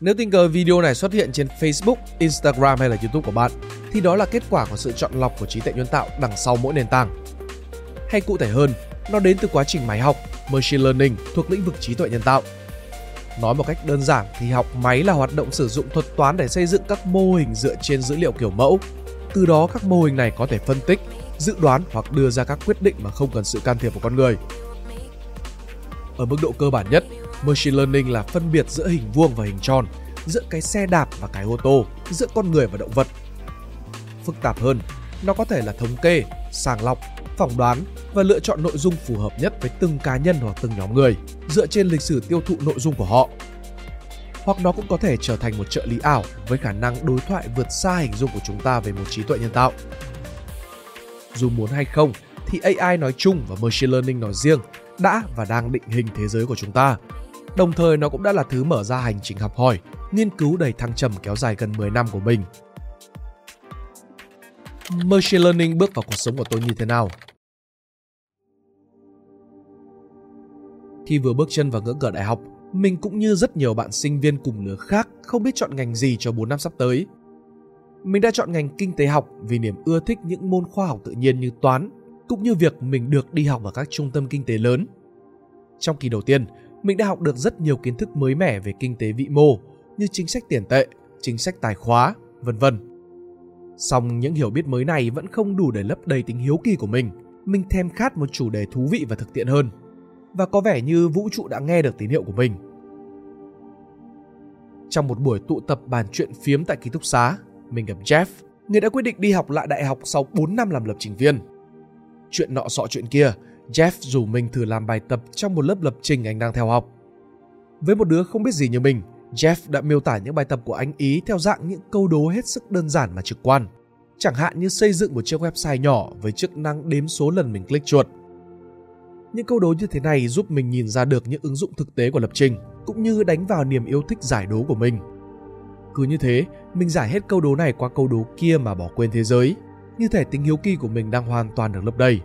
Nếu tình cờ video này xuất hiện trên Facebook, Instagram hay là YouTube của bạn, thì đó là kết quả của sự chọn lọc của trí tuệ nhân tạo đằng sau mỗi nền tảng. Hay cụ thể hơn, nó đến từ quá trình máy học, machine learning thuộc lĩnh vực trí tuệ nhân tạo. Nói một cách đơn giản thì học máy là hoạt động sử dụng thuật toán để xây dựng các mô hình dựa trên dữ liệu kiểu mẫu. Từ đó các mô hình này có thể phân tích, dự đoán hoặc đưa ra các quyết định mà không cần sự can thiệp của con người. Ở mức độ cơ bản nhất, machine learning là phân biệt giữa hình vuông và hình tròn, giữa cái xe đạp và cái ô tô, giữa con người và động vật. Phức tạp hơn, nó có thể là thống kê, sàng lọc, phỏng đoán và lựa chọn nội dung phù hợp nhất với từng cá nhân hoặc từng nhóm người dựa trên lịch sử tiêu thụ nội dung của họ. Hoặc nó cũng có thể trở thành một trợ lý ảo với khả năng đối thoại vượt xa hình dung của chúng ta về một trí tuệ nhân tạo. Dù muốn hay không thì AI nói chung và machine learning nói riêng đã và đang định hình thế giới của chúng ta. Đồng thời nó cũng đã là thứ mở ra hành trình học hỏi, nghiên cứu đầy thăng trầm kéo dài gần 10 năm của mình. Machine learning bước vào cuộc sống của tôi như thế nào? Khi vừa bước chân vào ngưỡng cửa đại học, mình cũng như rất nhiều bạn sinh viên cùng lứa khác không biết chọn ngành gì cho 4 năm sắp tới. Mình đã chọn ngành kinh tế học vì niềm ưa thích những môn khoa học tự nhiên như toán, cũng như việc mình được đi học ở các trung tâm kinh tế lớn. Trong kỳ đầu tiên, mình đã học được rất nhiều kiến thức mới mẻ về kinh tế vĩ mô như chính sách tiền tệ, chính sách tài khóa, vân vân. Song những hiểu biết mới này vẫn không đủ để lấp đầy tính hiếu kỳ của mình. Mình thèm khát một chủ đề thú vị và thực tiện hơn. Và có vẻ như vũ trụ đã nghe được tín hiệu của mình. Trong một buổi tụ tập bàn chuyện phiếm tại ký túc xá, mình gặp Jeff, người đã quyết định đi học lại đại học sau 4 năm làm lập trình viên. Chuyện nọ sọ chuyện kia, Jeff rủ mình thử làm bài tập trong một lớp lập trình anh đang theo học. Với một đứa không biết gì như mình, Jeff đã miêu tả những bài tập của anh ý theo dạng những câu đố hết sức đơn giản mà trực quan. Chẳng hạn như xây dựng một chiếc website nhỏ với chức năng đếm số lần mình click chuột. Những câu đố như thế này giúp mình nhìn ra được những ứng dụng thực tế của lập trình, cũng như đánh vào niềm yêu thích giải đố của mình. Cứ như thế, mình giải hết câu đố này qua câu đố kia mà bỏ quên thế giới. Như thể tính hiếu kỳ của mình đang hoàn toàn được lấp đầy.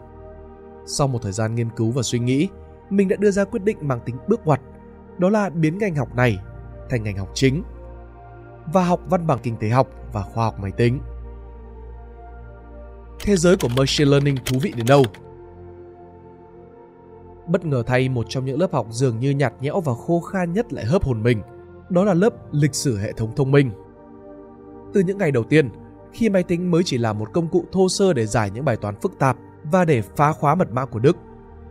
Sau một thời gian nghiên cứu và suy nghĩ, mình đã đưa ra quyết định mang tính bước ngoặt, đó là biến ngành học này thành ngành học chính và học văn bằng kinh tế học và khoa học máy tính. Thế giới của machine learning thú vị đến đâu? Bất ngờ thay một trong những lớp học dường như nhạt nhẽo và khô khan nhất lại hớp hồn mình, đó là lớp lịch sử hệ thống thông minh. Từ những ngày đầu tiên, khi máy tính mới chỉ là một công cụ thô sơ để giải những bài toán phức tạp và để phá khóa mật mã của Đức,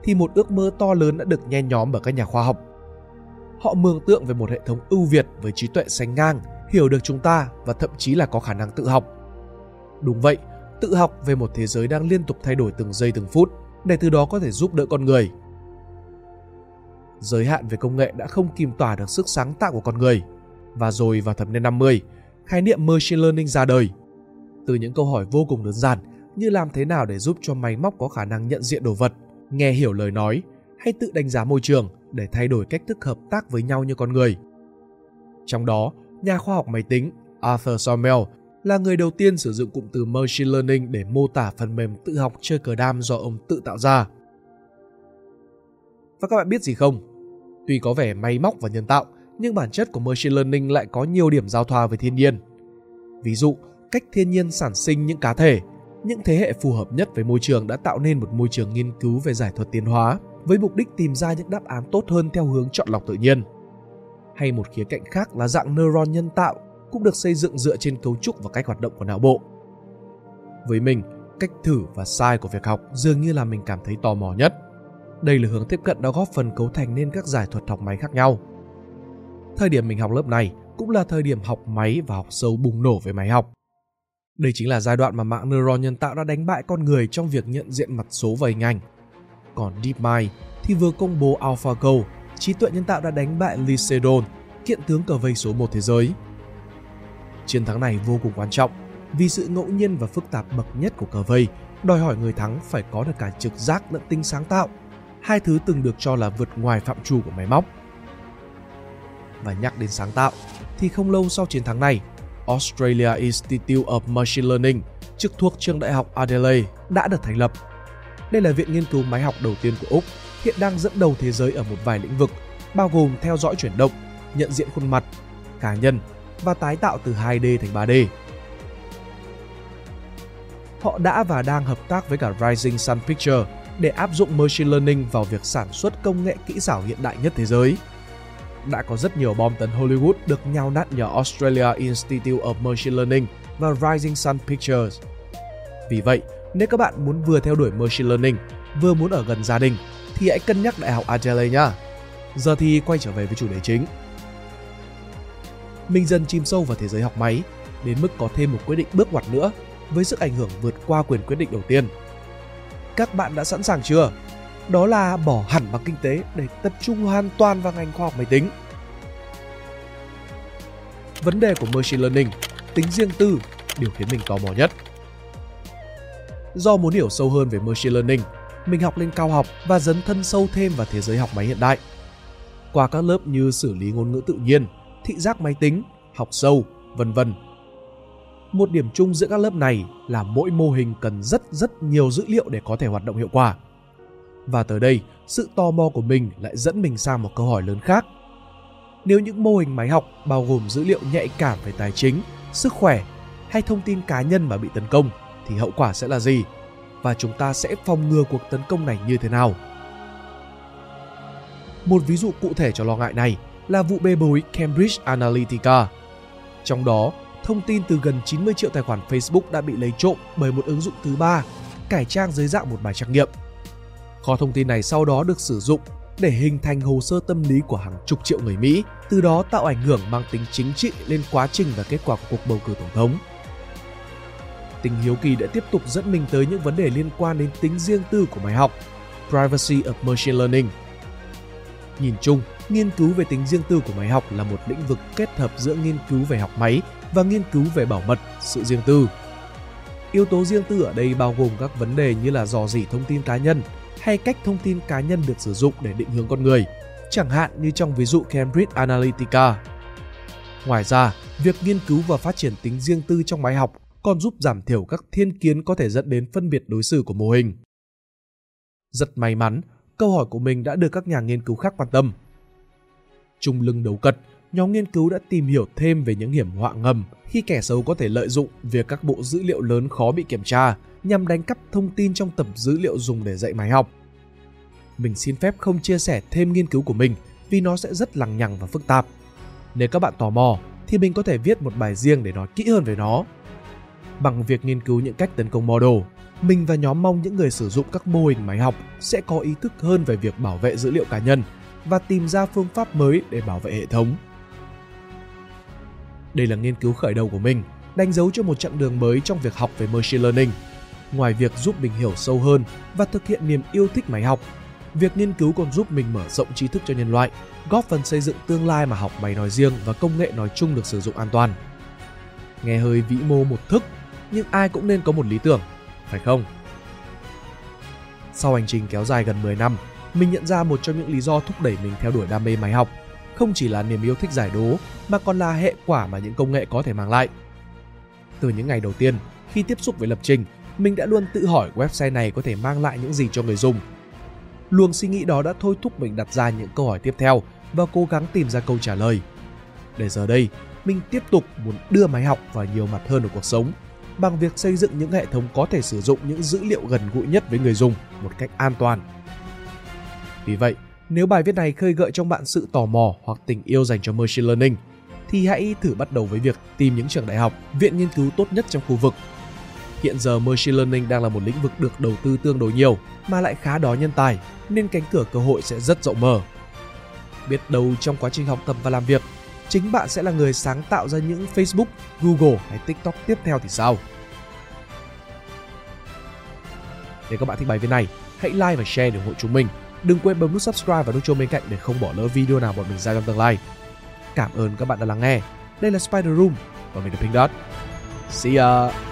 thì một ước mơ to lớn đã được nhen nhóm bởi các nhà khoa học Họ mường tượng về một hệ thống ưu việt với trí tuệ sánh ngang, hiểu được chúng ta và thậm chí là có khả năng tự học. Đúng vậy, tự học về một thế giới đang liên tục thay đổi từng giây từng phút để từ đó có thể giúp đỡ con người. Giới hạn về công nghệ đã không kìm tỏa được sức sáng tạo của con người. Và rồi vào thập niên 50, khái niệm machine learning ra đời. Từ những câu hỏi vô cùng đơn giản như làm thế nào để giúp cho máy móc có khả năng nhận diện đồ vật, nghe hiểu lời nói hay tự đánh giá môi trường để thay đổi cách thức hợp tác với nhau như con người. Trong đó, nhà khoa học máy tính Arthur Sommel là người đầu tiên sử dụng cụm từ machine learning để mô tả phần mềm tự học chơi cờ đam do ông tự tạo ra. Và các bạn biết gì không? Tuy có vẻ máy móc và nhân tạo, nhưng bản chất của machine learning lại có nhiều điểm giao thoa với thiên nhiên. Ví dụ, cách thiên nhiên sản sinh những cá thể, những thế hệ phù hợp nhất với môi trường đã tạo nên một môi trường nghiên cứu về giải thuật tiến hóa với mục đích tìm ra những đáp án tốt hơn theo hướng chọn lọc tự nhiên. Hay một khía cạnh khác là dạng neuron nhân tạo cũng được xây dựng dựa trên cấu trúc và cách hoạt động của não bộ. Với mình, cách thử và sai của việc học dường như là mình cảm thấy tò mò nhất. Đây là hướng tiếp cận đã góp phần cấu thành nên các giải thuật học máy khác nhau. Thời điểm mình học lớp này cũng là thời điểm học máy và học sâu bùng nổ về máy học. Đây chính là giai đoạn mà mạng neuron nhân tạo đã đánh bại con người trong việc nhận diện mặt số và hình ảnh còn DeepMind thì vừa công bố AlphaGo, trí tuệ nhân tạo đã đánh bại Lee Sedol, kiện tướng cờ vây số 1 thế giới. Chiến thắng này vô cùng quan trọng vì sự ngẫu nhiên và phức tạp bậc nhất của cờ vây đòi hỏi người thắng phải có được cả trực giác lẫn tinh sáng tạo, hai thứ từng được cho là vượt ngoài phạm trù của máy móc. Và nhắc đến sáng tạo, thì không lâu sau chiến thắng này, Australia Institute of Machine Learning trực thuộc trường đại học Adelaide đã được thành lập đây là viện nghiên cứu máy học đầu tiên của Úc, hiện đang dẫn đầu thế giới ở một vài lĩnh vực, bao gồm theo dõi chuyển động, nhận diện khuôn mặt, cá nhân và tái tạo từ 2D thành 3D. Họ đã và đang hợp tác với cả Rising Sun Picture để áp dụng machine learning vào việc sản xuất công nghệ kỹ xảo hiện đại nhất thế giới. Đã có rất nhiều bom tấn Hollywood được nhào nát nhờ Australia Institute of Machine Learning và Rising Sun Pictures. Vì vậy, nếu các bạn muốn vừa theo đuổi machine learning, vừa muốn ở gần gia đình, thì hãy cân nhắc Đại học Adelaide nhé. Giờ thì quay trở về với chủ đề chính. Mình dần chìm sâu vào thế giới học máy, đến mức có thêm một quyết định bước ngoặt nữa với sức ảnh hưởng vượt qua quyền quyết định đầu tiên. Các bạn đã sẵn sàng chưa? Đó là bỏ hẳn bằng kinh tế để tập trung hoàn toàn vào ngành khoa học máy tính. Vấn đề của machine learning, tính riêng tư, điều khiến mình tò mò nhất. Do muốn hiểu sâu hơn về machine learning, mình học lên cao học và dấn thân sâu thêm vào thế giới học máy hiện đại. Qua các lớp như xử lý ngôn ngữ tự nhiên, thị giác máy tính, học sâu, vân vân một điểm chung giữa các lớp này là mỗi mô hình cần rất rất nhiều dữ liệu để có thể hoạt động hiệu quả. Và tới đây, sự tò mò của mình lại dẫn mình sang một câu hỏi lớn khác. Nếu những mô hình máy học bao gồm dữ liệu nhạy cảm về tài chính, sức khỏe hay thông tin cá nhân mà bị tấn công thì hậu quả sẽ là gì? Và chúng ta sẽ phòng ngừa cuộc tấn công này như thế nào? Một ví dụ cụ thể cho lo ngại này là vụ bê bối Cambridge Analytica. Trong đó, thông tin từ gần 90 triệu tài khoản Facebook đã bị lấy trộm bởi một ứng dụng thứ ba, cải trang dưới dạng một bài trắc nghiệm. Kho thông tin này sau đó được sử dụng để hình thành hồ sơ tâm lý của hàng chục triệu người Mỹ, từ đó tạo ảnh hưởng mang tính chính trị lên quá trình và kết quả của cuộc bầu cử tổng thống. Tình hiếu kỳ đã tiếp tục dẫn mình tới những vấn đề liên quan đến tính riêng tư của máy học, Privacy of Machine Learning. Nhìn chung, nghiên cứu về tính riêng tư của máy học là một lĩnh vực kết hợp giữa nghiên cứu về học máy và nghiên cứu về bảo mật, sự riêng tư. Yếu tố riêng tư ở đây bao gồm các vấn đề như là dò dỉ thông tin cá nhân hay cách thông tin cá nhân được sử dụng để định hướng con người, chẳng hạn như trong ví dụ Cambridge Analytica. Ngoài ra, việc nghiên cứu và phát triển tính riêng tư trong máy học còn giúp giảm thiểu các thiên kiến có thể dẫn đến phân biệt đối xử của mô hình. Rất may mắn, câu hỏi của mình đã được các nhà nghiên cứu khác quan tâm. Trung lưng đấu cật, nhóm nghiên cứu đã tìm hiểu thêm về những hiểm họa ngầm khi kẻ xấu có thể lợi dụng việc các bộ dữ liệu lớn khó bị kiểm tra nhằm đánh cắp thông tin trong tập dữ liệu dùng để dạy máy học. Mình xin phép không chia sẻ thêm nghiên cứu của mình vì nó sẽ rất lằng nhằng và phức tạp. Nếu các bạn tò mò thì mình có thể viết một bài riêng để nói kỹ hơn về nó. Bằng việc nghiên cứu những cách tấn công model, mình và nhóm mong những người sử dụng các mô hình máy học sẽ có ý thức hơn về việc bảo vệ dữ liệu cá nhân và tìm ra phương pháp mới để bảo vệ hệ thống. Đây là nghiên cứu khởi đầu của mình, đánh dấu cho một chặng đường mới trong việc học về machine learning. Ngoài việc giúp mình hiểu sâu hơn và thực hiện niềm yêu thích máy học, việc nghiên cứu còn giúp mình mở rộng trí thức cho nhân loại, góp phần xây dựng tương lai mà học máy nói riêng và công nghệ nói chung được sử dụng an toàn. Nghe hơi vĩ mô một thức, nhưng ai cũng nên có một lý tưởng, phải không? Sau hành trình kéo dài gần 10 năm, mình nhận ra một trong những lý do thúc đẩy mình theo đuổi đam mê máy học không chỉ là niềm yêu thích giải đố mà còn là hệ quả mà những công nghệ có thể mang lại. Từ những ngày đầu tiên, khi tiếp xúc với lập trình, mình đã luôn tự hỏi website này có thể mang lại những gì cho người dùng. Luồng suy nghĩ đó đã thôi thúc mình đặt ra những câu hỏi tiếp theo và cố gắng tìm ra câu trả lời. Để giờ đây, mình tiếp tục muốn đưa máy học vào nhiều mặt hơn ở cuộc sống bằng việc xây dựng những hệ thống có thể sử dụng những dữ liệu gần gũi nhất với người dùng một cách an toàn. Vì vậy, nếu bài viết này khơi gợi trong bạn sự tò mò hoặc tình yêu dành cho machine learning, thì hãy thử bắt đầu với việc tìm những trường đại học, viện nghiên cứu tốt nhất trong khu vực. Hiện giờ machine learning đang là một lĩnh vực được đầu tư tương đối nhiều mà lại khá đói nhân tài, nên cánh cửa cơ hội sẽ rất rộng mở. Biết đâu trong quá trình học tập và làm việc, chính bạn sẽ là người sáng tạo ra những Facebook, Google hay TikTok tiếp theo thì sao? Nếu các bạn thích bài viết này, hãy like và share để ủng hộ chúng mình Đừng quên bấm nút subscribe và nút chuông bên cạnh để không bỏ lỡ video nào bọn mình ra trong tương lai. Cảm ơn các bạn đã lắng nghe. Đây là Spider Room và mình là Pink Dot. See ya!